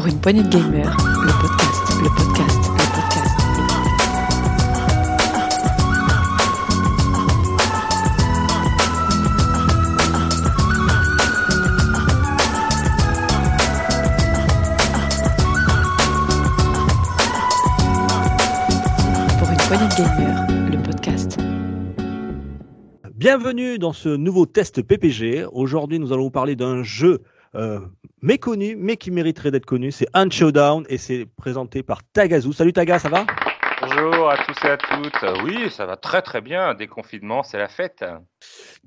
Pour une poignée de gamers, le podcast, le podcast, le podcast. Pour une poignée de gamers, le podcast. Bienvenue dans ce nouveau test PPG. Aujourd'hui, nous allons vous parler d'un jeu euh, méconnu, mais qui mériterait d'être connu. C'est Un Showdown et c'est présenté par Tagazu. Salut Taga, ça va? Bonjour à tous et à toutes. Oui, ça va très très bien. Déconfinement, c'est la fête.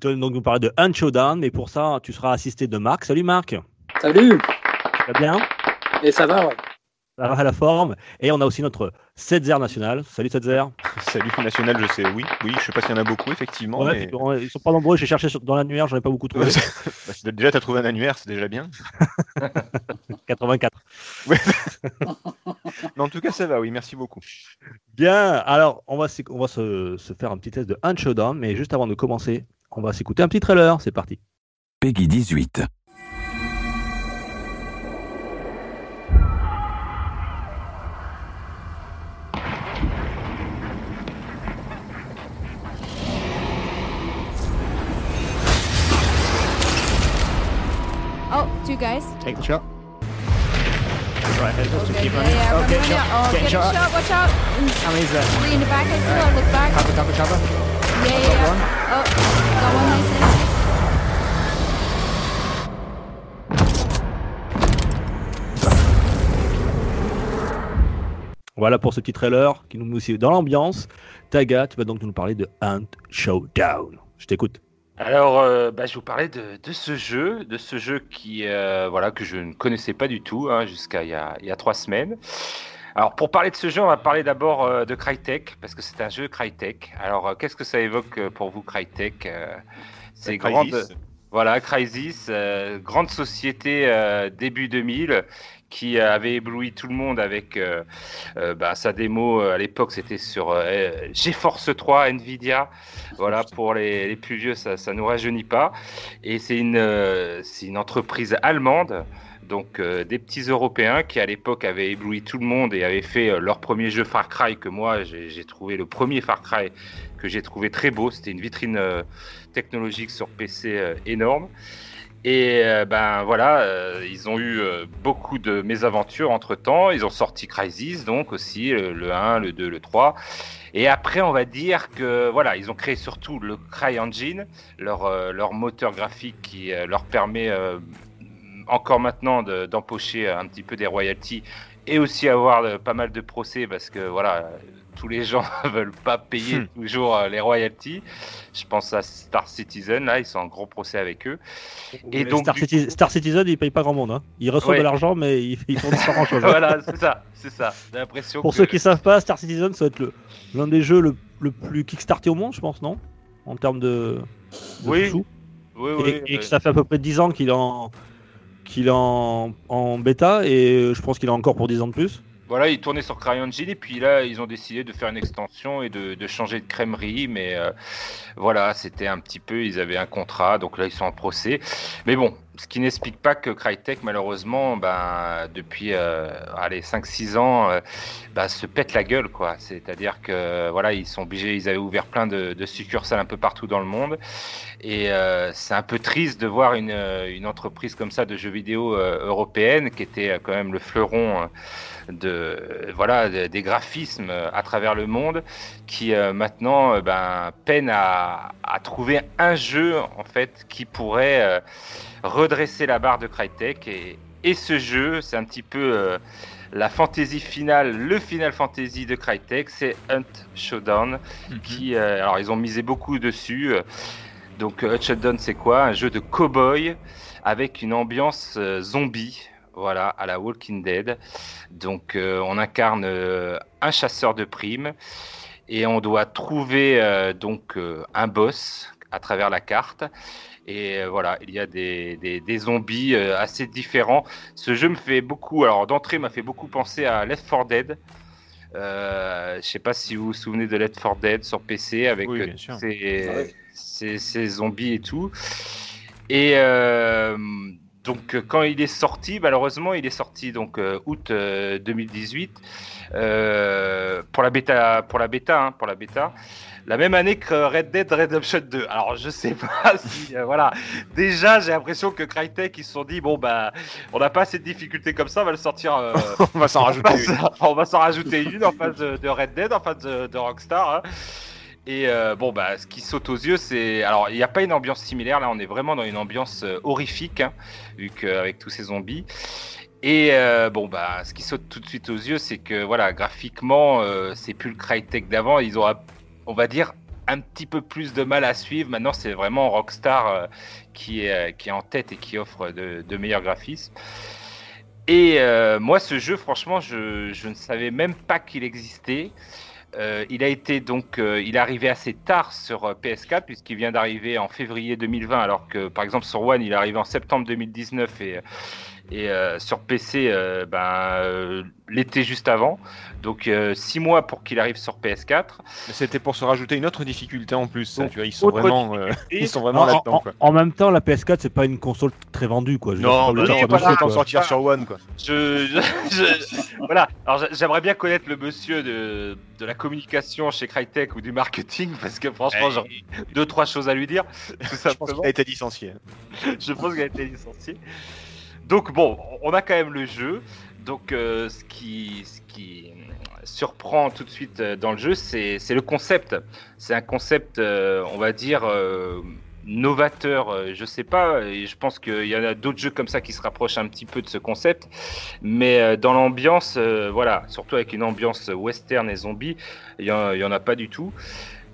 Tu vas donc nous parler de Un Showdown, mais pour ça, tu seras assisté de Marc. Salut Marc, Salut ça va bien? Et ça va, ouais. À la forme. Et on a aussi notre Setzer national. Salut Setzer. Salut national, je sais, oui, oui, je sais pas s'il y en a beaucoup effectivement. Ouais, mais- Ils sont pas nombreux, j'ai cherché dans l'annuaire, j'en ai pas beaucoup trouvé. Bah, déjà, tu as trouvé un annuaire, c'est déjà bien. 84. Mais en tout cas, ça va, oui, merci beaucoup. Bien, alors on va, s'éc- on va se, se faire un petit test de Un Showdown, mais juste avant de commencer, on va s'écouter un petit trailer. C'est parti. Peggy 18. Shot. Right, Okay, keep yeah, running. yeah, oh, run, get run, shot. yeah. Oh, get get shot. a shot. Watch out. Mm, How many's there? Three in the back, I see. I'll look back. Cover, cover, cover. Yeah, yeah, yeah. Oh, got one nice and easy. Voilà pour ce petit trailer qui nous met aussi dans l'ambiance. Taga, tu vas donc nous parler de Hunt Showdown. Je t'écoute. Alors, euh, bah, je vous parlais de, de ce jeu, de ce jeu qui, euh, voilà, que je ne connaissais pas du tout hein, jusqu'à il y a, il y a trois semaines. Alors, pour parler de ce jeu, on va parler d'abord euh, de Crytek parce que c'est un jeu Crytek. Alors, qu'est-ce que ça évoque pour vous Crytek C'est grande. Voilà, Crysis, euh, grande société euh, début 2000 qui avait ébloui tout le monde avec euh, bah, sa démo. à l'époque, c'était sur GeForce 3 Nvidia. Voilà, pour les, plus vieux, ça ne nous rajeunit pas. Et c'est une, c'est une entreprise allemande. Donc euh, des petits Européens qui à l'époque avaient ébloui tout le monde et avaient fait euh, leur premier jeu Far Cry que moi j'ai trouvé le premier Far Cry que j'ai trouvé très beau. C'était une vitrine euh, technologique sur PC énorme. Et ben voilà, ils ont eu beaucoup de mésaventures entre temps. Ils ont sorti Crysis donc aussi, le 1, le 2, le 3. Et après, on va dire que voilà, ils ont créé surtout le CryEngine, leur, leur moteur graphique qui leur permet encore maintenant de- d'empocher un petit peu des royalties et aussi avoir euh, pas mal de procès parce que voilà, euh, tous les gens veulent pas payer Hmm. toujours euh, les royalties. Je pense à Star Citizen, là, ils sont en gros procès avec eux. Et donc, Star, du Citizen, Star Citizen, il paye pas grand monde. hein. Ils reçoivent Ouais. de l'argent, mais ils, ils font pas grand chose. voilà, c'est ça, c'est ça. J'ai l'impression Pour que- ceux qui savent pas, Star Citizen, ça va être l'un des jeux le, le plus kickstarté au monde, je pense, non? En termes de, de Oui, sous. Oui, Et, oui, et euh, que ça fait à peu près 10 ans qu'il en, qu'il est en, en bêta, et je pense qu'il a encore pour 10 ans de plus. Voilà, ils tournaient sur CryEngine et puis là, ils ont décidé de faire une extension et de, de changer de crèmerie. Mais euh, voilà, c'était un petit peu, ils avaient un contrat, donc là, ils sont en procès. Mais bon, ce qui n'explique pas que Crytek, malheureusement, ben, depuis euh, allez, 5-6 ans, euh, ben, se pète la gueule. quoi. C'est-à-dire que voilà, ils sont obligés, ils avaient ouvert plein de, succursales un peu partout dans le monde. Et euh, c'est un peu triste de voir une, euh, une entreprise comme ça de jeux vidéo européenne, qui était quand même le fleuron. de voilà de- des graphismes à travers le monde qui maintenant ben, peine à, à trouver un jeu en fait qui pourrait redresser la barre de Crytek et, et ce jeu c'est un petit peu euh, la fantaisie finale le final fantasy de Crytek c'est Hunt Showdown qui euh, alors ils ont misé beaucoup dessus euh, donc Hunt Showdown c'est quoi? Un jeu de cowboy avec une ambiance zombie voilà à la Walking Dead. Donc euh, on incarne euh, un chasseur de primes et on doit trouver euh, donc un boss à travers la carte. Et euh, voilà, il y a des, des, des zombies euh, assez différents. Ce jeu me fait beaucoup, alors d'entrée m'a fait beaucoup penser à Left 4 Dead. Euh, je sais pas si vous vous souvenez de Left 4 Dead sur PC avec Oui, euh, sûr. ces, Ah zombies et tout. Et euh, donc quand il est sorti, malheureusement, il est sorti donc août euh, 2018 euh, pour la bêta, pour la bêta, hein, pour la bêta. La même année que Red Dead Redemption 2. Alors je sais pas si euh, voilà. Déjà j'ai l'impression que Crytek ils se sont dit bon bah on n'a pas assez de difficultés comme ça, on va le sortir. euh, On va s'en rajouter une. on va s'en rajouter une en face de, de Red Dead, en face de, de Rockstar. hein. Et euh, bon, bah, ce qui saute aux yeux, c'est. Alors, il n'y a pas une ambiance similaire. Là, on est vraiment dans une ambiance euh, horrifique, hein, vu qu'avec tous ces zombies. Et euh, bon, bah, ce qui saute tout de suite aux yeux, c'est que voilà, graphiquement, c'est plus le Crytek d'avant. Ils ont, on va dire, un petit peu plus de mal à suivre. Maintenant, c'est vraiment Rockstar euh, qui, est, euh, qui est en tête et qui offre de, meilleurs graphismes. Et euh, moi, ce jeu, franchement, je, ne savais même pas qu'il existait. Il a été donc, il est arrivé assez tard sur euh, PS4 puisqu'il vient d'arriver en février 2020, alors que par exemple sur One, il est arrivé en septembre 2019 et, et euh, sur PC, euh, ben, euh, l'été juste avant. Donc euh, six mois pour qu'il arrive sur PS4. Mais C'était pour se rajouter une autre difficulté en plus. ça, Donc, tu vois, ils sont vraiment, euh, ils sont vraiment en, là-dedans. en- quoi. en même temps, la PS4, c'est pas une console très vendue, quoi. Je Non, pas non, genre non, de voilà, jeu, t'en quoi. sortir sur One quoi. Je, je- je- voilà. Alors j'a- j'aimerais bien connaître le monsieur de, de la communication chez Crytek ou du marketing parce que franchement, Eh, j'aurais deux trois choses à lui dire. Tout Je pense simplement. qu'il a été licencié. je pense qu'il a été licencié. Donc bon, on a quand même le jeu. Donc euh, ce, qui, ce qui surprend tout de suite euh, dans le jeu, c'est le concept. C'est un concept, euh, on va dire, novateur. Je sais pas, et je pense qu'il y en a d'autres jeux comme ça qui se rapprochent un petit peu de ce concept. Mais dans l'ambiance, voilà, surtout avec une ambiance western et zombie, il y en, en a pas du tout.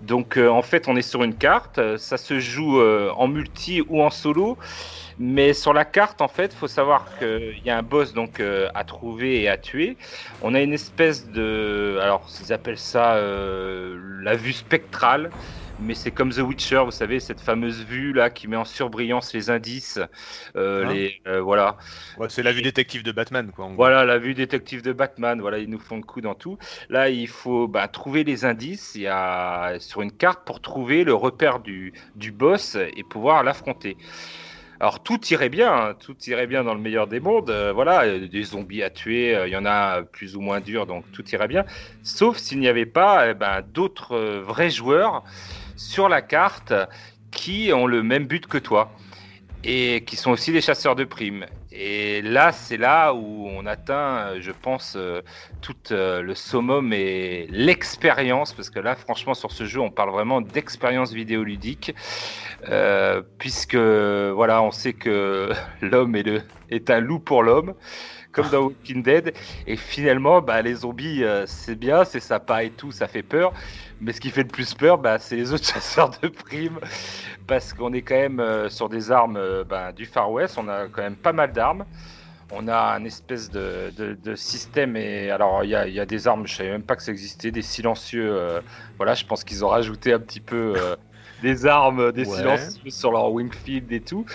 Donc en fait, on est sur une carte, ça se joue en multi ou en solo. Mais sur la carte, en fait, faut savoir qu'il y a un boss donc euh, à trouver et à tuer. On a une espèce de, alors ils appellent ça euh, la vue spectrale, mais c'est comme The Witcher, vous savez, cette fameuse vue là qui met en surbrillance les indices, euh, Hein les, euh, voilà. Ouais, c'est la vue détective de Batman quoi. Voilà, la vue détective de Batman, voilà, ils nous font le coup dans tout. Là, il faut bah, trouver les indices il y a, sur une carte pour trouver le repère du, du boss et pouvoir l'affronter. Alors tout irait bien, hein, tout irait bien dans le meilleur des mondes. euh, voilà, euh, des zombies à tuer, euh, il y en a plus ou moins durs, donc tout irait bien. Sauf s'il n'y avait pas eh ben, d'autres vrais joueurs sur la carte qui ont le même but que toi et qui sont aussi des chasseurs de primes. Et là, c'est là où on atteint, euh, je pense, euh, tout euh, le summum et l'expérience, parce que là, franchement, sur ce jeu, on parle vraiment d'expérience vidéoludique, puisque, voilà, on sait que l'homme est un loup pour l'homme, comme dans Walking Dead, et finalement, bah, les zombies, euh, c'est bien, c'est sympa et tout, ça fait peur, mais ce qui fait le plus peur, bah, c'est les autres chasseurs de primes, parce qu'on est quand même euh, sur des armes euh, bah, du Far West, on a quand même pas mal d'armes. On a un espèce de, de- de système et alors il y a, il y a des armes, je savais même pas que ça existait, des silencieux. voilà, je pense qu'ils ont rajouté un petit peu des armes, des Ouais. silencieux sur leur wingfield et tout.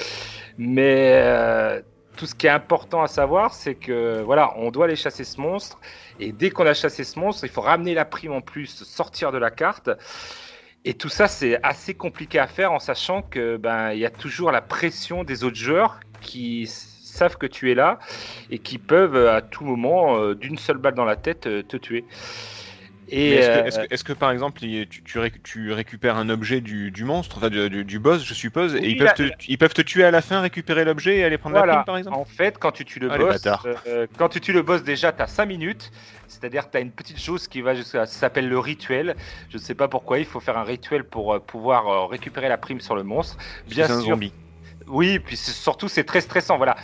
Mais tout ce qui est important à savoir, c'est que voilà, on doit aller chasser ce monstre et dès qu'on a chassé ce monstre, il faut ramener la prime en plus, sortir de la carte. Et tout ça, c'est assez compliqué à faire en sachant que ben il y a toujours la pression des autres joueurs qui savent que tu es là et qui peuvent à tout moment, euh, d'une seule balle dans la tête, euh, te tuer. Que, euh, est-ce que- par exemple tu, tu réc- tu récupères un objet du, du monstre, enfin du, boss, je suppose, et Oui, ils peuvent, te, ils peuvent te tuer à la fin, récupérer l'objet et aller prendre la prime par exemple? En fait, quand tu tues le Ah, boss, euh, quand tu tues le boss déjà, tu as 5 minutes. C'est-à-dire tu as une petite chose qui va jusqu'à ça s'appelle le rituel. Je ne sais pas pourquoi, il faut faire un rituel pour euh, pouvoir euh, récupérer la prime sur le monstre. Bien C'est un sûr, zombie. Oui, puis c'est- surtout c'est très stressant. Voilà,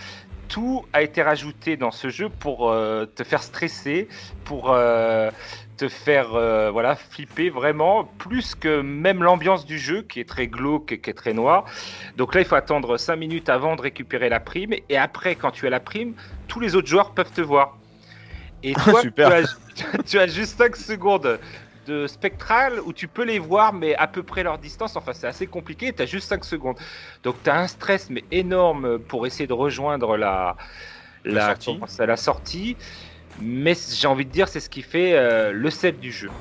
tout a été rajouté dans ce jeu pour euh, te faire stresser, pour euh, te faire euh, voilà flipper vraiment, plus que même l'ambiance du jeu qui est très glauque et qui est très noir. Donc là, il faut attendre 5 minutes avant de récupérer la prime, et après, quand tu as la prime, tous les autres joueurs peuvent te voir. Et toi, Super. Tu, as, tu as juste 5 secondes de spectral où tu peux les voir, mais à peu près leur distance. Enfin, c'est assez compliqué. Tu as juste 5 secondes. Donc, tu as un stress, mais énorme pour essayer de rejoindre la, La la, sortie. comment la sortie. Mais j'ai envie de dire, c'est ce qui fait euh, le sel du jeu.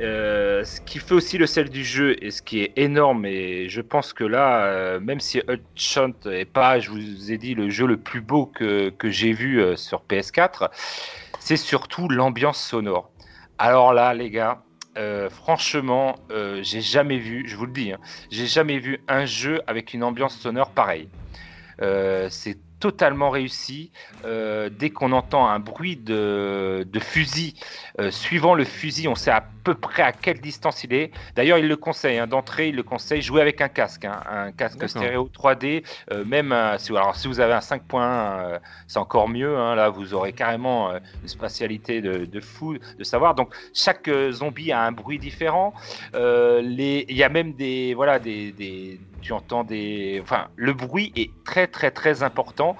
euh, ce qui fait aussi le sel du jeu et ce qui est énorme, et je pense que là, euh, même si Huntshot est pas, je vous ai dit, le jeu le plus beau que, que j'ai vu sur PS4, c'est surtout l'ambiance sonore. Alors là, les gars, franchement, j'ai jamais vu, je vous le dis, hein, j'ai jamais vu un jeu avec une ambiance sonore pareille. C'est totalement réussi. Euh, dès qu'on entend un bruit de, de fusil, euh, suivant le fusil, on sait à peu près à quelle distance il est. D'ailleurs, il le conseille, hein, d'entrée, il le conseille, jouer avec un casque, hein, un casque stéréo 3D, euh, même un- si, alors, si vous avez un 5.1, euh, c'est encore mieux, hein, là vous aurez carrément une spatialité de, de fou de savoir. Donc chaque zombie a un bruit différent. Il y a même des, voilà, des, des- tu entends des, enfin, le bruit est très très très important.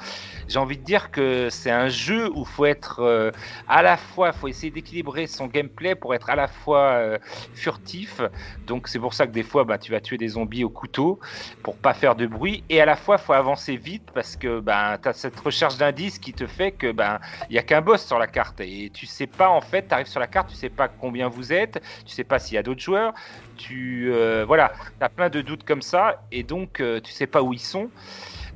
J'ai envie de dire que c'est un jeu où faut être euh, à la fois, faut essayer d'équilibrer son gameplay pour être à la fois euh, furtif. Donc c'est pour ça que des fois, bah, tu vas tuer des zombies au couteau pour pas faire de bruit, et à la fois, faut avancer vite parce que bah, tu as cette recherche d'indices qui te fait que ben il a qu'un boss sur la carte et tu sais pas en fait, tu arrives sur la carte, tu sais pas combien vous êtes, tu sais pas s'il y a d'autres joueurs, tu euh, voilà, tu as plein de doutes comme ça et donc euh, tu sais pas où ils sont.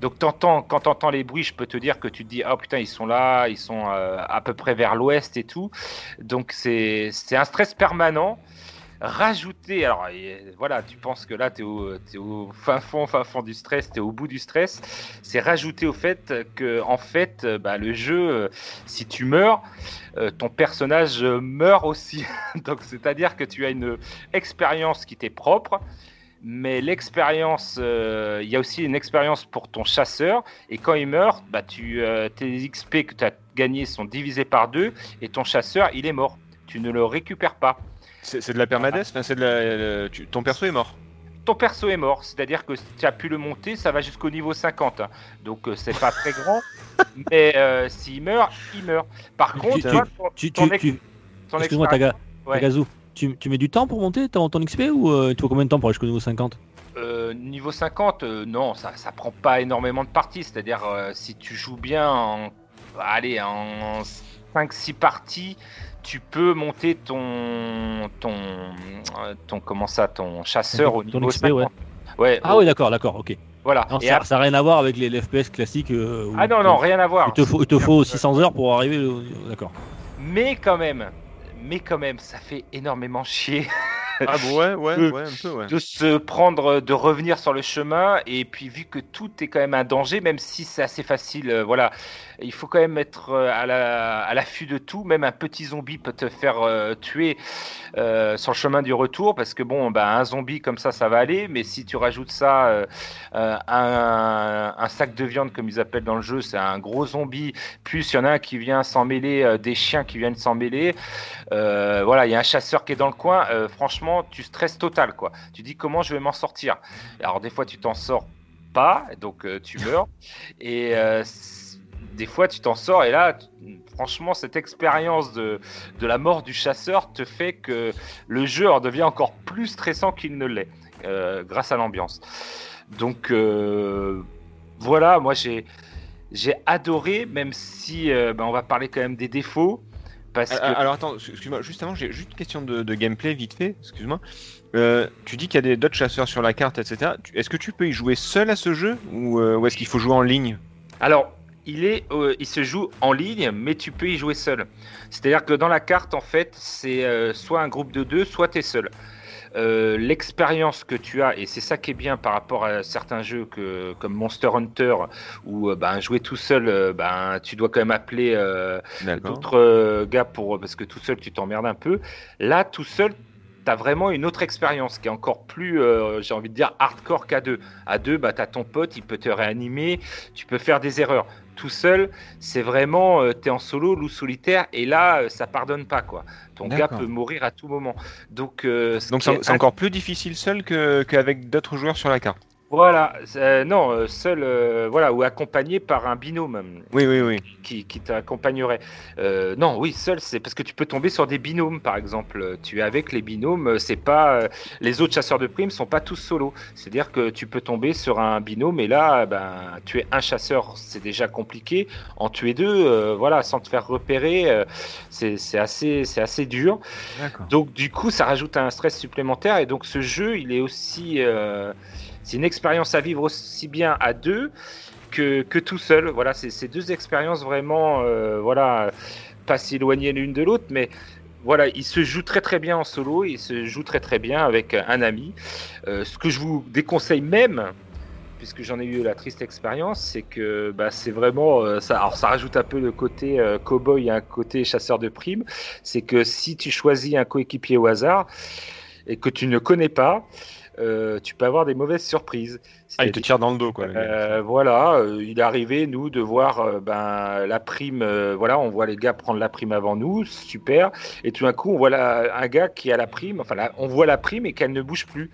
Donc t'entends, quand tu entends les bruits, je peux te dire que tu te dis oh putain ils sont là, ils sont euh, à peu près vers l'ouest et tout. Donc c'est c'est un stress permanent. Rajouter, alors voilà, tu penses que là tu es, au fin fond, fin du stress, tu es au bout du stress. C'est rajouter au fait que en fait bah, le jeu, euh, si tu meurs, euh, ton personnage meurt aussi. Donc c'est-à-dire que tu as une expérience qui t'est propre. Mais l'expérience, euh, il y a aussi une expérience pour ton chasseur. Et quand il meurt, bah, tu, euh, tes XP que tu as gagnés sont divisés par deux. Et ton chasseur, il est mort. Tu ne le récupères pas. C'est de la permadesse enfin, c'est de la, le- tu- Ton perso est mort. Ton perso est mort. C'est-à-dire que si tu as pu le monter, ça va jusqu'au niveau 50. hein. Donc euh, c'est pas très grand. mais euh, s'il meurt, il meurt. Par Tu- contre, tu- toi, ton- Tu, ton tu, ex- tu- ton excuse-moi, expérience- Taga, Ouais. Tu, tu mets du temps pour monter ton, ton XP ou euh, tu vois combien de temps pour aller jusqu'au niveau 50 Euh, niveau 50, euh, non, ça, ça prend pas énormément de parties. C'est-à-dire, euh, si tu joues bien en, allez, en 5-6 parties, tu peux monter ton, ton, ton, comment ça, ton chasseur au Ton niveau XP, ouais. 50. Ouais, Ah oui, d'accord, d'accord, ok. voilà. Non, Et ça après- n'a rien à voir avec les, les FPS classiques. où- ah non, non, rien à voir. Il te faut, il te faut 600 heures pour arriver. D'accord. Mais quand même, mais quand même, ça fait énormément chier. Ah bon, ouais, ouais, Euh, ouais, un peu, ouais. de se prendre, de revenir sur le chemin, et puis vu que tout est quand même un danger, même si c'est assez facile, euh, voilà, il faut quand même être euh, à la- à l'affût de tout. Même un petit zombie peut te faire euh, tuer euh, sur le chemin du retour, parce que bon, bah, un zombie comme ça, ça va aller, mais si tu rajoutes ça, euh, euh, un, un sac de viande comme ils appellent dans le jeu, c'est un gros zombie, plus il y en a un qui vient s'en mêler, euh, des chiens qui viennent s'en mêler. Euh, voilà, il y a un chasseur qui est dans le coin. euh, franchement, tu stresses total, quoi. Tu dis comment je vais m'en sortir? Alors des fois, tu t'en sors pas, donc euh, tu meurs. Et euh, des fois, tu t'en sors. Et là, franchement, cette expérience de, de la mort du chasseur te fait que le jeu en devient encore plus stressant qu'il ne l'est, euh, grâce à l'ambiance. Donc voilà, moi j'ai j'ai adoré, même si euh, ben, on va parler quand même des défauts. Parce que... Alors attends, excuse-moi, juste avant, j'ai juste une question de, de gameplay vite fait, excuse-moi. Euh, tu dis qu'il y a des d'autres chasseurs sur la carte, etc. Est-ce que tu peux y jouer seul à ce jeu ou, euh, ou est-ce qu'il faut jouer en ligne? Alors, il, est, euh, il se joue en ligne, mais tu peux y jouer seul. C'est-à-dire que dans la carte, en fait, c'est soit un groupe de deux, soit tu es seul. Euh, L'expérience que tu as, et c'est ça qui est bien par rapport à certains jeux que, comme Monster Hunter, où euh, ben, jouer tout seul, euh, ben, tu dois quand même appeler d'autres gars pour parce que tout seul tu t'emmerdes un peu. Là, tout seul, tu as vraiment une autre expérience qui est encore plus, euh, j'ai envie de dire, hardcore qu'à deux. À deux, bah, tu as ton pote, il peut te réanimer, tu peux faire des erreurs. Tout seul, c'est vraiment, euh, tu es en solo, loup solitaire, et là, euh, ça pardonne pas. quoi. Ton gars peut mourir à tout moment. Donc, euh, ce c'est encore plus difficile seul que- qu'avec d'autres joueurs sur la carte. Voilà, euh, non, euh, seul, euh, voilà, ou accompagné par un binôme Oui, oui, oui. qui, qui t'accompagnerait. Euh, non, oui, seul, c'est parce que tu peux tomber sur des binômes, par exemple. Tu es avec les binômes, c'est pas euh, les autres chasseurs de primes sont pas tous solo. C'est-à-dire que tu peux tomber sur un binôme et là, ben, tu es un chasseur, c'est déjà compliqué. En tuer deux, euh, voilà, sans te faire repérer, euh, c'est c'est assez, c'est assez dur. Donc du coup, ça rajoute un stress supplémentaire et donc ce jeu, il est aussi, euh, c'est une expérience à vivre aussi bien à deux que, que tout seul. Voilà, c'est deux expériences vraiment, euh, voilà, pas si l'une de l'autre, mais voilà, il se joue très très bien en solo, il se joue très très bien avec un ami. Euh, ce que je vous déconseille même, puisque j'en ai eu la triste expérience, c'est que bah, c'est vraiment euh, ça. Alors ça rajoute un peu le côté euh, cowboy et un côté chasseur de primes. C'est que si tu choisis un coéquipier au hasard et que tu ne connais pas, euh, tu peux avoir des mauvaises surprises. Ah, il te tire dans le dos, quoi. Euh, voilà, euh, il est arrivé, nous, de voir ben, la prime. voilà, on voit les gars prendre la prime avant nous, super. Et tout d'un coup, on voit la- un gars qui a la prime, enfin, on voit la prime et qu'elle ne bouge plus.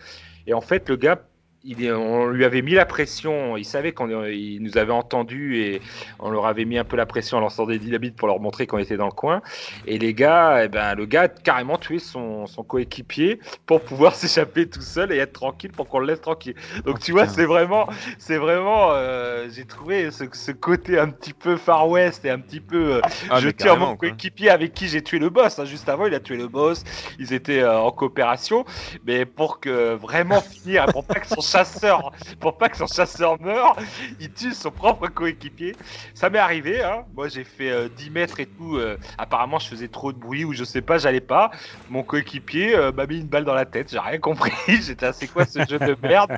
Et en fait, le gars, il on lui avait mis la pression, il savait qu'on il nous avait entendu et on leur avait mis un peu la pression en lançant des dynamites pour leur montrer qu'on était dans le coin. Et les gars, eh ben, le gars a carrément tué son, son coéquipier pour pouvoir s'échapper tout seul et être tranquille pour qu'on le laisse tranquille. Donc tu vois, c'est vraiment, c'est vraiment, euh, j'ai trouvé ce, ce côté un petit peu Far West et un petit peu, euh, Ah, je tire mon coéquipier avec qui j'ai tué le boss. hein. Juste avant, il a tué le boss. Ils étaient euh, en coopération, mais pour que vraiment finir, pour pas que son chasseur, pour pas que son chasseur meure, il tue son propre coéquipier. Ça m'est arrivé. Hein. Moi, j'ai fait euh, 10 mètres et tout. euh, apparemment, je faisais trop de bruit ou je sais pas, j'allais pas. Mon coéquipier euh, m'a mis une balle dans la tête. J'ai rien compris. J'étais, c'est quoi ce jeu de merde?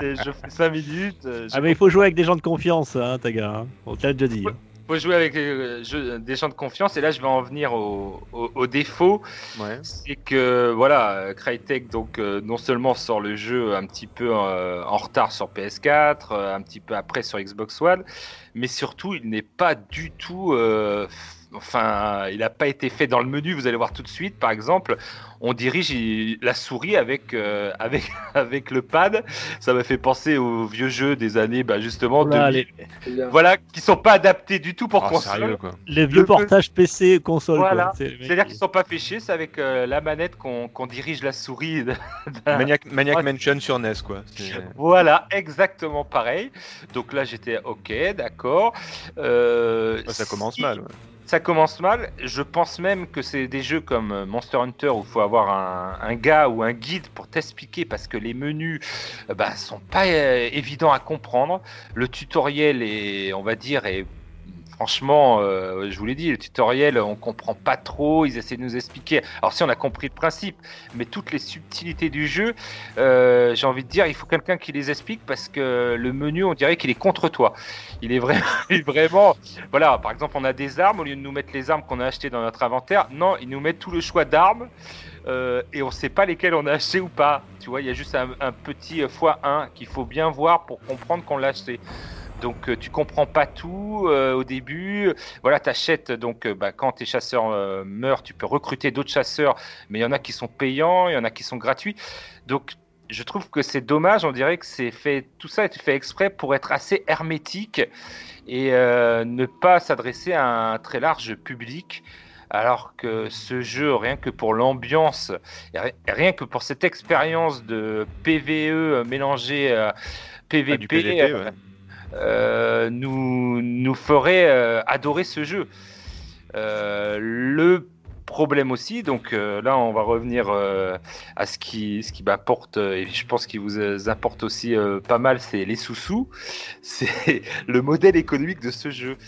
Je fais 5 minutes. euh, Ah, mais il faut jouer avec des gens de confiance, hein, Taga. Hein. On te l'a déjà dit. Faut jouer avec euh, jeux- des gens de confiance et là je vais en venir au, au, au défaut Ouais. c'est que voilà euh, Crytek donc euh, non seulement sort le jeu un petit peu euh, en retard sur PS4 euh, un petit peu après sur Xbox One mais surtout il n'est pas du tout euh, Enfin, il n'a pas été fait dans le menu. Vous allez voir tout de suite. Par exemple, on dirige la souris avec euh, avec avec le pad. Ça m'a fait penser aux vieux jeux des années, bah, justement, Voilà, 2000. les, voilà, qui sont pas adaptés du tout pour Oh, console. sérieux, quoi. les vieux Le- portages PC console. Voilà. C'est-à-dire qui- qu'ils sont pas fait chier, c'est avec euh, la manette qu'on qu'on dirige la souris. Maniac, Maniac Ouais. Mansion sur NES, quoi. Voilà, exactement pareil. Donc là, j'étais ok, d'accord. Euh, ça commence si- mal. ouais. Ça commence mal. Je pense même que c'est des jeux comme euh, Monster Hunter où il faut avoir un, gars ou un guide pour t'expliquer parce que les menus euh, bah, sont pas euh, évidents à comprendre. Le tutoriel est, on va dire, est franchement, euh, je vous l'ai dit, le tutoriel, on comprend pas trop. Ils essaient de nous expliquer. Alors si on a compris le principe, mais toutes les subtilités du jeu, euh, j'ai envie de dire, il faut quelqu'un qui les explique parce que le menu, on dirait qu'il est contre toi. Il est vraiment, vraiment voilà, par exemple, on a des armes, au lieu de nous mettre les armes qu'on a achetées dans notre inventaire, non, ils nous mettent tout le choix d'armes euh, et on sait pas lesquelles on a acheté ou pas. Tu vois, il y a juste un, un petit euh, x1 qu'il faut bien voir pour comprendre qu'on l'a acheté. Donc euh, tu comprends pas tout euh, au début. Voilà, t'achètes donc euh, bah, quand tes chasseurs meurent, tu peux recruter d'autres chasseurs, mais il y en a qui sont payants, il y en a qui sont gratuits. Donc je trouve que c'est dommage. On dirait que c'est fait tout ça est fait exprès pour être assez hermétique et ne pas s'adresser à un très large public. Alors que ce jeu, rien que pour l'ambiance, rien que pour cette expérience de PVE mélangé à PVP. Euh, nous, nous ferait euh, adorer ce jeu. Euh, le problème aussi, donc là on va revenir à ce qui, ce qui m'apporte, et je pense qu'il vous apporte aussi pas mal, c'est les sous-sous, c'est le modèle économique de ce jeu.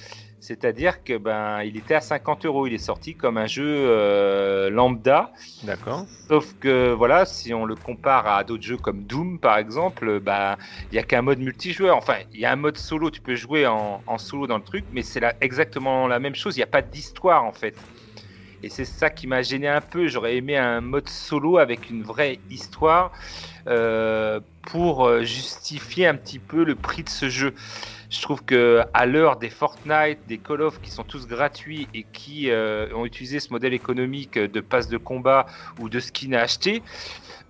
C'est-à-dire que ben il était à 50 euros, il est sorti comme un jeu euh, lambda, D'accord. Sauf que voilà, si on le compare à d'autres jeux comme Doom par exemple, bah il y a qu'un mode multijoueur. Enfin, il y a un mode solo, tu peux jouer en, en solo dans le truc, mais c'est exactement la même chose. Il n'y a pas d'histoire en fait. Et c'est ça qui m'a gêné un peu. J'aurais aimé un mode solo avec une vraie histoire euh, pour euh, justifier un petit peu le prix de ce jeu. Je trouve que à l'heure des Fortnite, des Call of qui sont tous gratuits et qui euh, ont utilisé ce modèle économique de passe de combat ou de skin à acheter,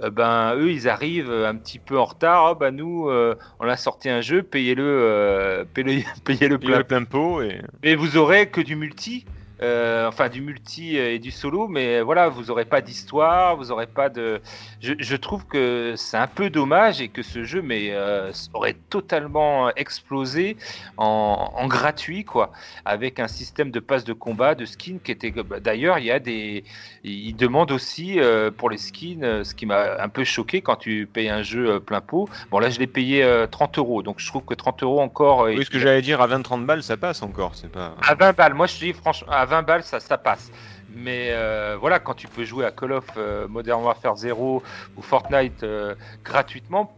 euh, ben eux ils arrivent un petit peu en retard. Oh, ben nous euh, on a sorti un jeu, payez-le, euh, payez-le, payez-le a plein. le plein pot et. Mais vous aurez que du multi. Euh, enfin du multi et du solo, mais voilà, vous aurez pas d'histoire, vous aurez pas de. Je, je trouve que c'est un peu dommage et que ce jeu mais euh, aurait totalement explosé en, en gratuit quoi, avec un système de passe de combat, de skins qui était. bah, D'ailleurs, il y a des, ils demandent aussi euh, pour les skins, ce qui m'a un peu choqué quand tu payes un jeu plein pot. Bon là, je l'ai payé euh, 30 euros, donc je trouve que 30 euros encore. Oui, ce que j'allais dire, à 20-30 balles, ça passe encore. C'est pas. à 20 balles, moi je dis franchement, à 20 balles ça, ça passe. Mais euh, voilà, quand tu peux jouer à Call of euh, Modern Warfare 0 ou Fortnite euh, gratuitement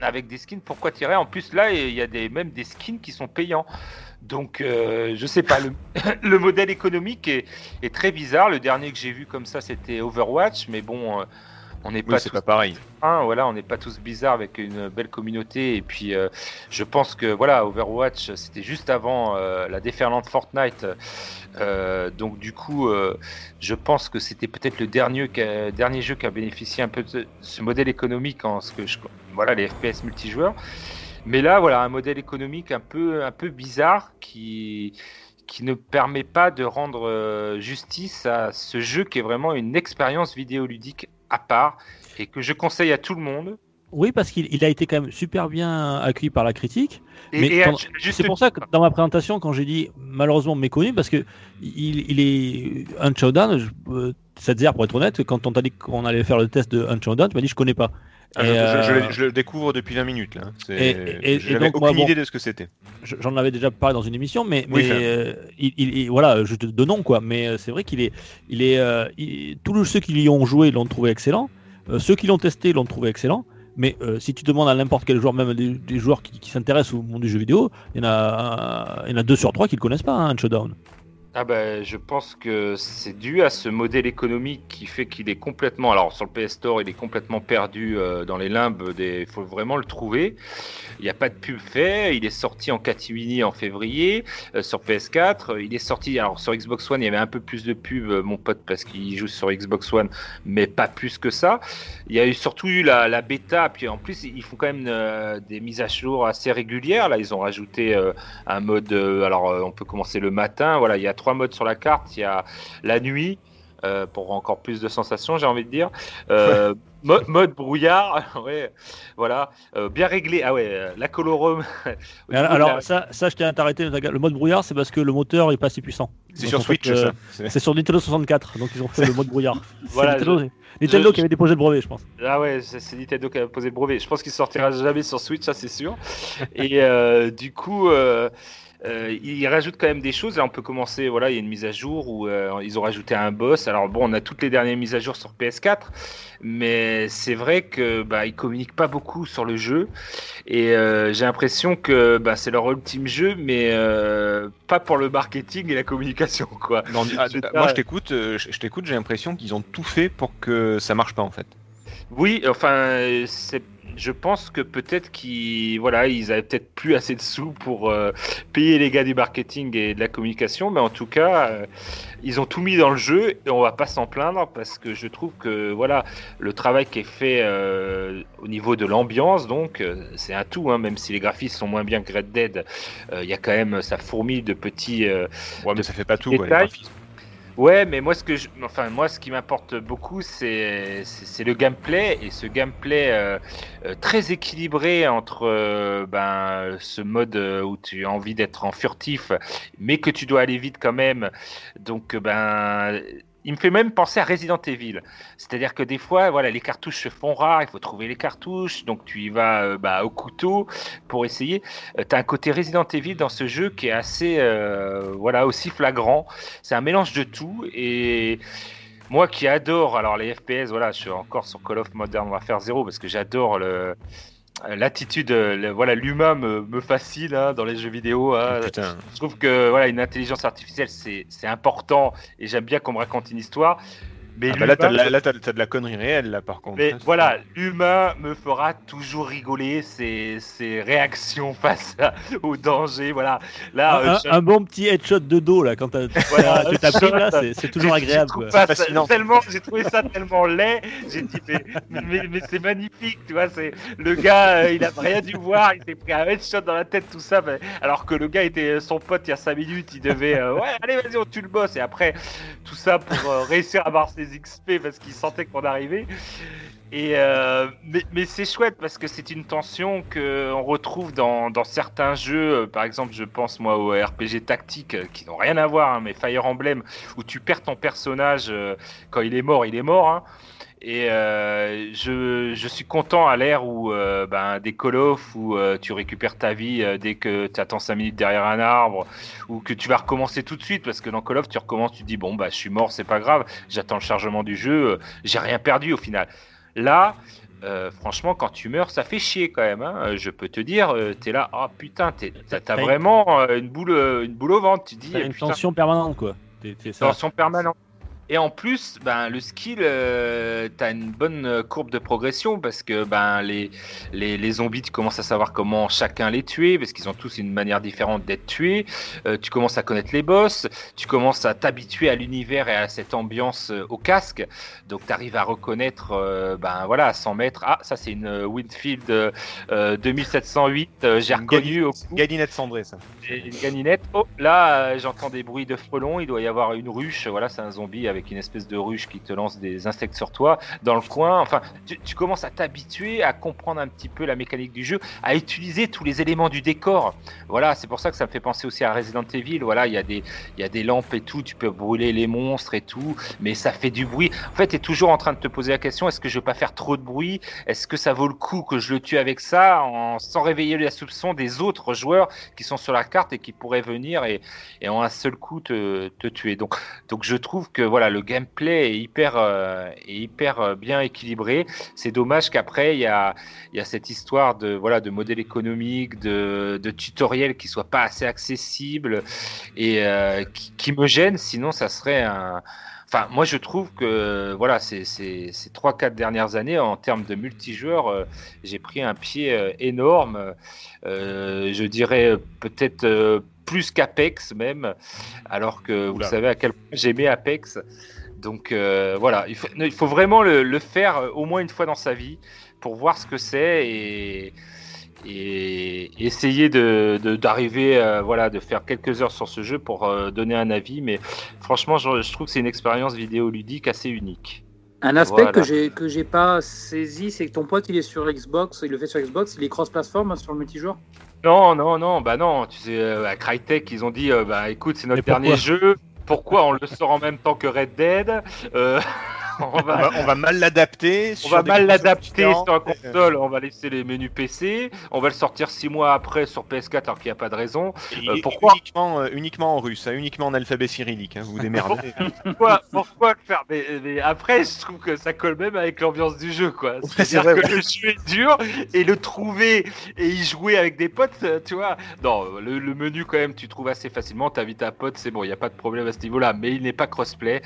avec des skins, pourquoi tirer? En plus là, il y a des, même des skins qui sont payants. Donc je sais pas, le, le modèle économique est, est très bizarre. Le dernier que j'ai vu comme ça, c'était Overwatch, mais bon, on n'est Oui, pas tous pas pareil. un, voilà, on n'est pas tous bizarres avec une belle communauté. Et puis, euh, je pense que voilà, Overwatch, c'était juste avant euh, la déferlante Fortnite. Euh, donc, du coup, je pense que c'était peut-être le dernier, dernier jeu qui a bénéficié un peu de ce modèle économique en ce que je, voilà, les FPS multijoueurs. Mais là, voilà, un modèle économique un peu, un peu bizarre qui qui ne permet pas de rendre justice à ce jeu qui est vraiment une expérience vidéoludique à part et que je conseille à tout le monde. Oui, parce qu'il il a été quand même super bien accueilli par la critique. C'est pour ça que dans ma présentation, quand j'ai dit malheureusement méconnu, parce que il, il est un showdown, c'est-à-dire pour être honnête, quand on t'a dit qu'on allait faire le test de un showdown, tu m'as dit je connais pas. Ah, Et, je, je- je euh, le- je le découvre depuis 20 minutes là. Et- et- et J'avais donc, moi, aucune bon, idée de ce que c'était. je- J'en avais déjà parlé dans une émission, mais, Oui, mais ça. euh, il, il- il- voilà, je te de nom quoi. Mais euh, c'est vrai qu'il est, il est, euh, tous ceux qui y ont joué l'ont trouvé excellent. Euh, ceux qui l'ont testé l'ont trouvé excellent. Mais euh, si tu demandes à n'importe quel joueur, même des, des joueurs qui, qui s'intéressent au monde du jeu vidéo, il y en a, il y en a deux sur trois qui le connaissent pas, hein, un showdown. Ah bah, je pense que c'est dû à ce modèle économique qui fait qu'il est complètement. Alors sur le PS Store, il est complètement perdu euh, dans les limbes. Il faut vraiment le trouver. Il n'y a pas de pub fait. Il est sorti en catimini en février euh, sur PS4. Il est sorti. Alors sur Xbox One, il y avait un peu plus de pub, euh, mon pote, parce qu'il joue sur Xbox One, mais pas plus que ça. Il y a eu surtout eu la, la bêta. Puis en plus, ils font quand même euh, des mises à jour assez régulières. Là, ils ont rajouté euh, un mode. euh, alors, euh, on peut commencer le matin. Voilà, il y a trois modes sur la carte. Il y a la nuit. euh, pour encore plus de sensations, j'ai envie de dire. Euh, mo- mode brouillard, ouais, voilà, Euh, bien réglé. Ah ouais, euh, la de alors, la- ça, ça, je t'ai arrêté. Le mode brouillard, c'est parce que le moteur est pas assez puissant. C'est sur Switch euh, ça. C'est- sur Nintendo 64, donc ils ont fait le mode brouillard. Voilà, Nintendo, Nintendo je- qui avait déposé le brevet, je pense. Ah ouais, c'est c'est Nintendo qui a posé le brevet. Je pense qu'il sortira jamais sur Switch, ça c'est sûr. Et euh, du coup, euh, ils rajoutent quand même des choses. Là, on peut commencer. Voilà, il y a une mise à jour où euh, ils ont rajouté un boss. Alors bon, on a toutes les dernières mises à jour sur PS4, mais c'est vrai que bah ils communiquent pas beaucoup sur le jeu. Et euh, j'ai l'impression que bah, c'est leur ultime jeu, mais pas pour le marketing et la communication, quoi. Non, ah, moi je t'écoute, je t'écoute, j'ai l'impression qu'ils ont tout fait pour que ça marche pas en fait. Oui, enfin, c'est. Je pense que peut-être qu'ils voilà, ils avaient peut-être plus assez de sous pour euh, payer les gars du marketing et de la communication, mais en tout cas, euh, ils ont tout mis dans le jeu et on va pas s'en plaindre parce que je trouve que voilà, le travail qui est fait euh, au niveau de l'ambiance, donc c'est un tout, hein, même si les graphismes sont moins bien que Red Dead, il y a quand même ça fourmille de petits Ouais, mais ça fait pas tout. quoi, les détails. graphismes. Ouais, mais moi, ce que je... enfin, moi, ce qui m'importe beaucoup, c'est c'est le gameplay et ce gameplay euh, euh, très équilibré entre euh, ben ce mode euh, où tu as envie d'être en furtif, mais que tu dois aller vite quand même. Donc, ben. Il me fait même penser à Resident Evil. C'est-à-dire que des fois, voilà, les cartouches se font rares, il faut trouver les cartouches, donc tu y vas euh, bah, au couteau pour essayer. tu as un côté Resident Evil dans ce jeu qui est assez, euh, voilà, aussi flagrant. C'est un mélange de tout et moi qui adore alors les FPS, voilà, je suis encore sur Call of Modern Warfare 0 parce que j'adore le l'attitude, le- voilà, l'humain me, me fascine hein, dans les jeux vidéo. hein. Putain. Je trouve que voilà, une intelligence artificielle c'est important et j'aime bien qu'on me raconte une histoire. Mais Ah bah là, t'as de, l'humain- la, là, t'as- t'as de la connerie réelle, là, par contre. Mais Hein, voilà, l'humain me fera toujours rigoler ses, ses réactions face à- au danger. Voilà. Là, euh, un, bon petit headshot de dos là quand Voilà, tu t'as pris là, c'est- toujours agréable. j'ai trouvé ça tellement, j'ai trouvé ça tellement laid. J'ai dit mais, mais, mais c'est magnifique, tu vois. C'est le gars, euh, il a rien dû voir, il s'est pris un headshot dans la tête, tout ça. mais- alors que le gars était son pote il y a 5 minutes, il devait euh, ouais, allez vas-y on tue le boss et après tout ça pour euh, réussir à avoir ses XP parce qu'il sentait qu'on arrivait. Et euh, mais, mais c'est chouette parce que c'est une tension que on retrouve dans, dans certains jeux. Euh, Par exemple, je pense moi aux RPG tactiques euh, qui n'ont rien à voir, hein, mais Fire Emblem où tu perds ton personnage quand il est mort, il est mort. hein. Et euh, je, je suis content à l'ère où euh, ben, des Call of où euh, tu récupères ta vie dès que tu attends 5 minutes derrière un arbre ou que tu vas recommencer tout de suite parce que dans Call of tu recommences, tu te dis bon bah je suis mort, c'est pas grave, j'attends le chargement du jeu, j'ai rien perdu au final. Là, franchement, quand tu meurs, ça fait chier quand même. hein. Je peux te dire, t'es là, ah putain, t'as vraiment une boule, une boule au ventre. Tu dis, une putain, tension permanente quoi. Ça. tension permanente. Et en plus, ben, le skill, euh, tu as une bonne euh, courbe de progression parce que ben, les, les, les zombies, tu commences à savoir comment chacun les tuer parce qu'ils ont tous une manière différente d'être tués. Euh, tu commences à connaître les boss, tu commences à t'habituer à l'univers et à cette ambiance euh, au casque. Donc tu arrives à reconnaître, ben, voilà, à 100 mètres, ah, ça c'est une Winfield euh, euh, 2708, euh, j'ai reconnu au coup. Gadinette cendrée, ça. Une ganinette. Oh, là, j'entends des bruits de frelons. Il doit y avoir une ruche. Voilà, c'est un zombie avec une espèce de ruche qui te lance des insectes sur toi dans le coin. Enfin, tu, commences à t'habituer à comprendre un petit peu la mécanique du jeu, à utiliser tous les éléments du décor. Voilà, c'est pour ça que ça me fait penser aussi à Resident Evil. Voilà, il y a des, y a des lampes et tout. Tu peux brûler les monstres et tout, mais ça fait du bruit. En fait, tu es toujours en train de te poser la question est-ce que je vais pas faire trop de bruit? Est-ce que ça vaut le coup que je le tue avec ça sans réveiller la soupçon des autres joueurs qui sont sur la carte et qui pourraient venir et, en un seul coup te, te tuer? Donc, donc je trouve que voilà le gameplay est hyper, euh, est hyper euh, bien équilibré. C'est dommage qu'après il y a, y a cette histoire de voilà de modèle économique, de, de tutoriel qui soit pas assez accessible et euh, qui, me gêne. Sinon, ça serait un Enfin, moi, je trouve que voilà, ces, ces, ces 3-4 dernières années, en termes de multijoueur, j'ai pris un pied énorme. Je dirais peut-être plus qu'Apex même, alors que vous savez à quel point j'aimais Apex. Donc euh, voilà, il faut, il faut vraiment le, le faire euh, au moins une fois dans sa vie pour voir ce que c'est et, et essayer de de- d'arriver euh, voilà de faire quelques heures sur ce jeu pour euh, donner un avis. Mais franchement, je, je trouve que c'est une expérience vidéoludique assez unique. Un aspect Voilà. que j'ai que j'ai pas saisi, c'est que ton pote il est sur Xbox, il le fait sur Xbox, il est cross-platform hein, sur le multijoueur? Non, non, non, bah non, tu sais, euh, à Crytek, ils ont dit, euh, bah écoute, c'est notre dernier jeu, pourquoi on le sort en même temps que Red Dead Euh, on va, va, on va mal l'adapter. on va mal l'adapter sur la console, on va laisser les menus PC, on va le sortir six mois après sur PS4 alors qu'il n'y a pas de raison. Euh, pourquoi uniquement, euh, uniquement en russe, hein, uniquement en alphabet cyrillique. hein, vous vous démerdez. Pourquoi, faire mais, mais après, je trouve que ça colle même avec l'ambiance du jeu, quoi. c'est C'est-à-dire que le jeu est dur et le trouver et y jouer avec des potes, euh, tu vois. Non, le, le menu quand même, tu trouves assez facilement. T'invites un pote, c'est bon, il n'y a pas de problème à ce niveau-là. Mais il n'est pas crossplay.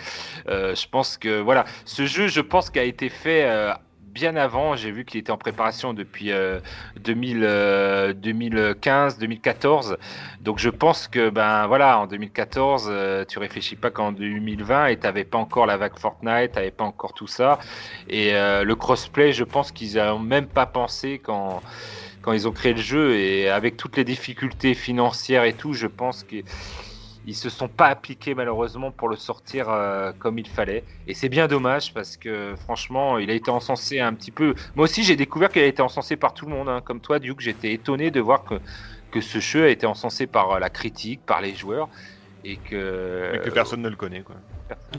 Euh, je pense que voilà, ce jeu, je pense qu'il a été fait. euh, Bien avant, j'ai vu qu'il était en préparation depuis euh, 2000, euh, 2015, 2014. Donc je pense que ben voilà, en 2014, euh, tu réfléchis pas qu'en 2020 et t'avais pas encore la vague Fortnite, t'avais pas encore tout ça. Et euh, le crossplay, je pense qu'ils n'ont même pas pensé quand quand ils ont créé le jeu et avec toutes les difficultés financières et tout, je pense qu'ils ils se sont pas appliqués malheureusement pour le sortir euh, comme il fallait. Et c'est bien dommage parce que franchement, il a été encensé un petit peu. Moi aussi, j'ai découvert qu'il a été encensé par tout le monde, hein. comme toi, Duke. J'étais étonné de voir que que ce jeu a été encensé par euh, la critique, par les joueurs et que, Et que personne ne le connaît. Quoi.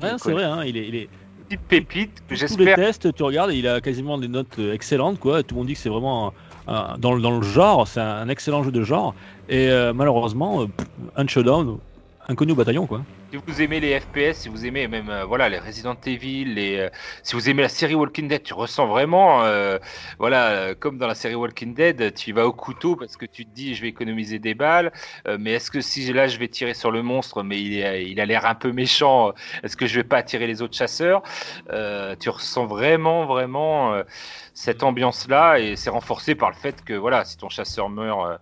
Ouais, c'est vrai, hein, il est, il est- petite pépite que tous les j'espère. tests, tu regardes, il a quasiment des notes euh, excellentes, quoi. Tout le monde dit que c'est vraiment un- un- dans, le, dans le genre, c'est un excellent jeu de genre. Et euh, malheureusement, euh, pff, un showdown, inconnu au bataillon, quoi. Si vous aimez les FPS, si vous aimez même euh, voilà les Resident Evil, les, euh, si vous aimez la série Walking Dead, tu ressens vraiment, euh, voilà, comme dans la série Walking Dead, tu vas au couteau parce que tu te dis je vais économiser des balles, mais est-ce que si là je vais tirer sur le monstre, mais il, il a l'air un peu méchant, est-ce que je vais pas attirer les autres chasseurs Tu ressens vraiment, vraiment cette ambiance-là et c'est renforcé par le fait que voilà, si ton chasseur meurt.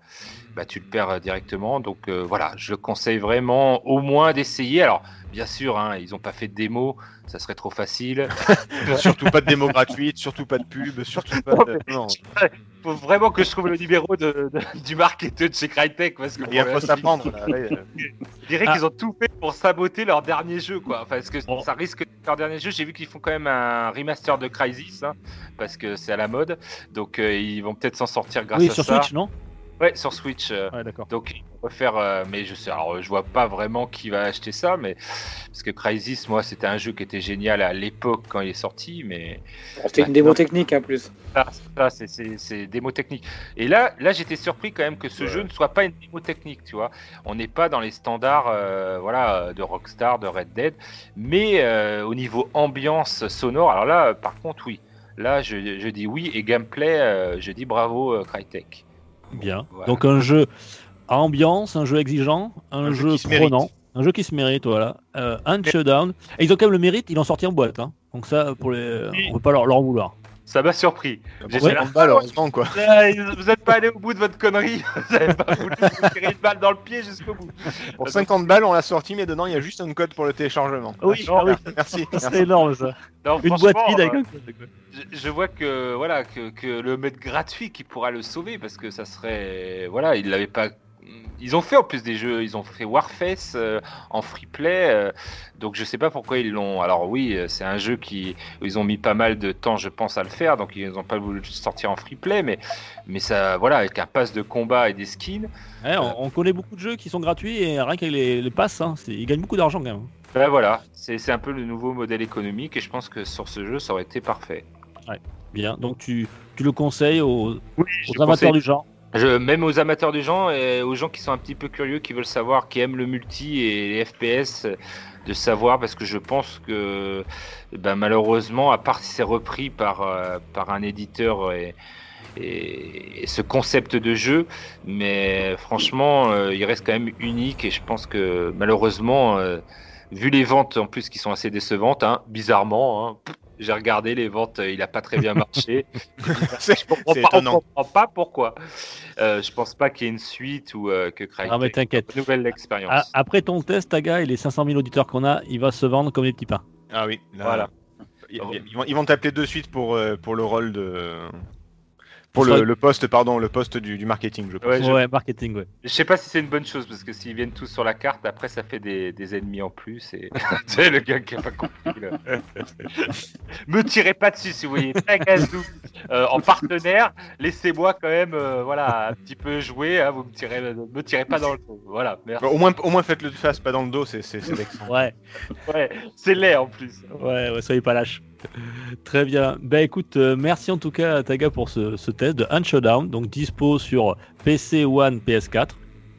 Bah, tu le perds euh, directement. Donc euh, voilà, je conseille vraiment au moins d'essayer. Alors, bien sûr, hein, ils n'ont pas fait de démo, ça serait trop facile. surtout pas de démo gratuite, surtout pas de pub, surtout pas de... Non, Il faut vraiment que je trouve le numéro de, de- du marketeur de chez Crytek parce que il y a pour faut s'apprendre. Là, euh, je dirais qu'ils ont tout fait pour saboter leur dernier jeu, quoi. Enfin, parce que Bon. ça risque d'être leur dernier jeu. J'ai vu qu'ils font quand même un remaster de Crysis, hein, parce que c'est à la mode. Donc, euh, ils vont peut-être s'en sortir grâce oui, à sur ça. Switch, non? Ouais, sur Switch. euh, Ouais, d'accord. Donc ils vont refaire, euh, mais je sais, alors je vois pas vraiment qui va acheter ça, mais parce que Crysis, moi, c'était un jeu qui était génial à l'époque quand il est sorti, mais C'était une démo technique en plus. ça, ça, c'est- c'est c'est démo technique. Et là, là, j'étais surpris quand même que ce jeu ne soit pas une démo technique, tu vois. On n'est pas dans les standards, euh, voilà, de Rockstar, de Red Dead, mais euh, au niveau ambiance sonore, alors là, par contre, oui. Là, je, je dis oui et gameplay, euh, je dis bravo euh, Crytek. Bien. Voilà. Donc un jeu à ambiance, un jeu exigeant, un, Un jeu mérite. prenant, un jeu qui se mérite, voilà. Euh, un showdown. Et ils ont quand même le mérite, ils l'ont sorti en boîte. Hein. Donc ça, pour les... Oui. on peut pas leur, leur en vouloir. Ça m'a surpris. La- 50 balles, heureusement, quoi. Ah, Vous n'êtes pas allé au bout de votre connerie. Vous n'avez pas voulu vous tirer une balle dans le pied jusqu'au bout. Pour 50 balles, on l'a sorti, mais dedans, il y a juste un code pour le téléchargement. Oui, ah oui. Merci. merci. C'est énorme ça. Non, Une boîte vide avec euh, un code. je, je vois que voilà que, que le mettre gratuit qui pourra le sauver parce que ça serait voilà ils l'avaient pas ils ont fait en plus des jeux ils ont fait Warface euh, en free play euh, donc je sais pas pourquoi ils l'ont alors oui euh, c'est un jeu qui ils ont mis pas mal de temps je pense à le faire donc ils ont pas voulu le sortir en free play mais mais ça voilà avec un pass de combat et des skins Ouais, on, on connaît beaucoup de jeux qui sont gratuits et rien qu'avec les, les passes, hein, ils gagnent beaucoup d'argent quand même. ben voilà c'est c'est un peu le nouveau modèle économique et je pense que sur ce jeu ça aurait été parfait Bien. Donc tu, tu le conseilles aux, aux amateurs conseille- du genre. Même aux amateurs du genre et aux gens qui sont un petit peu curieux, qui veulent savoir, qui aiment le multi et les FPS, de savoir parce que je pense que ben, malheureusement, à part si c'est repris par, euh, par un éditeur et, ce concept de jeu, mais franchement, euh, il reste quand même unique et je pense que malheureusement, euh, vu les ventes en plus qui sont assez décevantes, hein, bizarrement, hein, j'ai regardé les ventes, euh, il a pas très bien marché. Je comprends c'est pas, on étonnant. comprend pas pourquoi. Euh, je pense pas qu'il y ait une suite ou euh, que Crytek. Ah, mais t'inquiète. Nouvelle expérience. Après ton test, Taga, et les 500 000 auditeurs qu'on a, il va se vendre comme des petits pains. Ah oui, là, Voilà. Ils, ils vont, ils vont t'appeler de suite pour, euh, pour le rôle de. Pour le, le poste, pardon, le poste du, du marketing, je pense. Ouais, je- Ouais, marketing, ouais. Je sais pas si c'est une bonne chose parce que s'ils viennent tous sur la carte, après ça fait des, des ennemis en plus. Et tu sais, le gars qui a pas compris. là. Me tirez pas dessus si vous voyez euh, en partenaire. Laissez-moi quand même, euh, voilà, un petit peu jouer. hein, vous me tirez, me tirez pas dans le dos. Voilà, merci. Bah, au, moins, au moins faites-le de face, pas dans le dos, c'est c'est- c'est vexant. Ouais, Ouais, c'est laid en plus. ouais, ouais, soyez pas lâches. Très bien. Ben écoute, euh, merci en tout cas à Taga pour ce, ce test de Hunt Showdown, donc dispo sur PC One, PS4.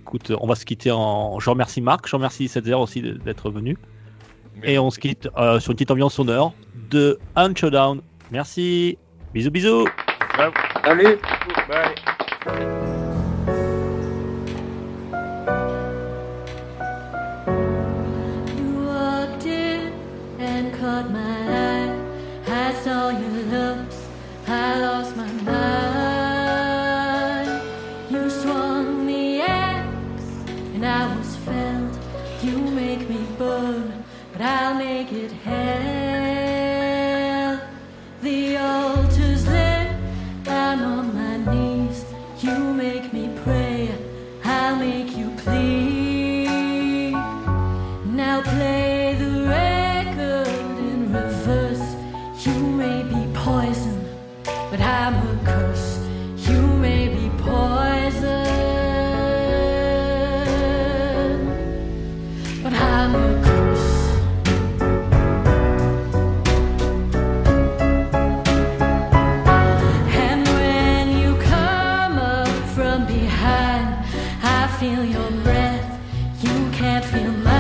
Écoute, on va se quitter en. Je remercie Marc, je remercie 7 aussi d'être venu. Et on se quitte euh, sur une petite ambiance sonore de Hunt Showdown. Merci. Bisous, bisous. Salut Bye. your breath. You can't feel my.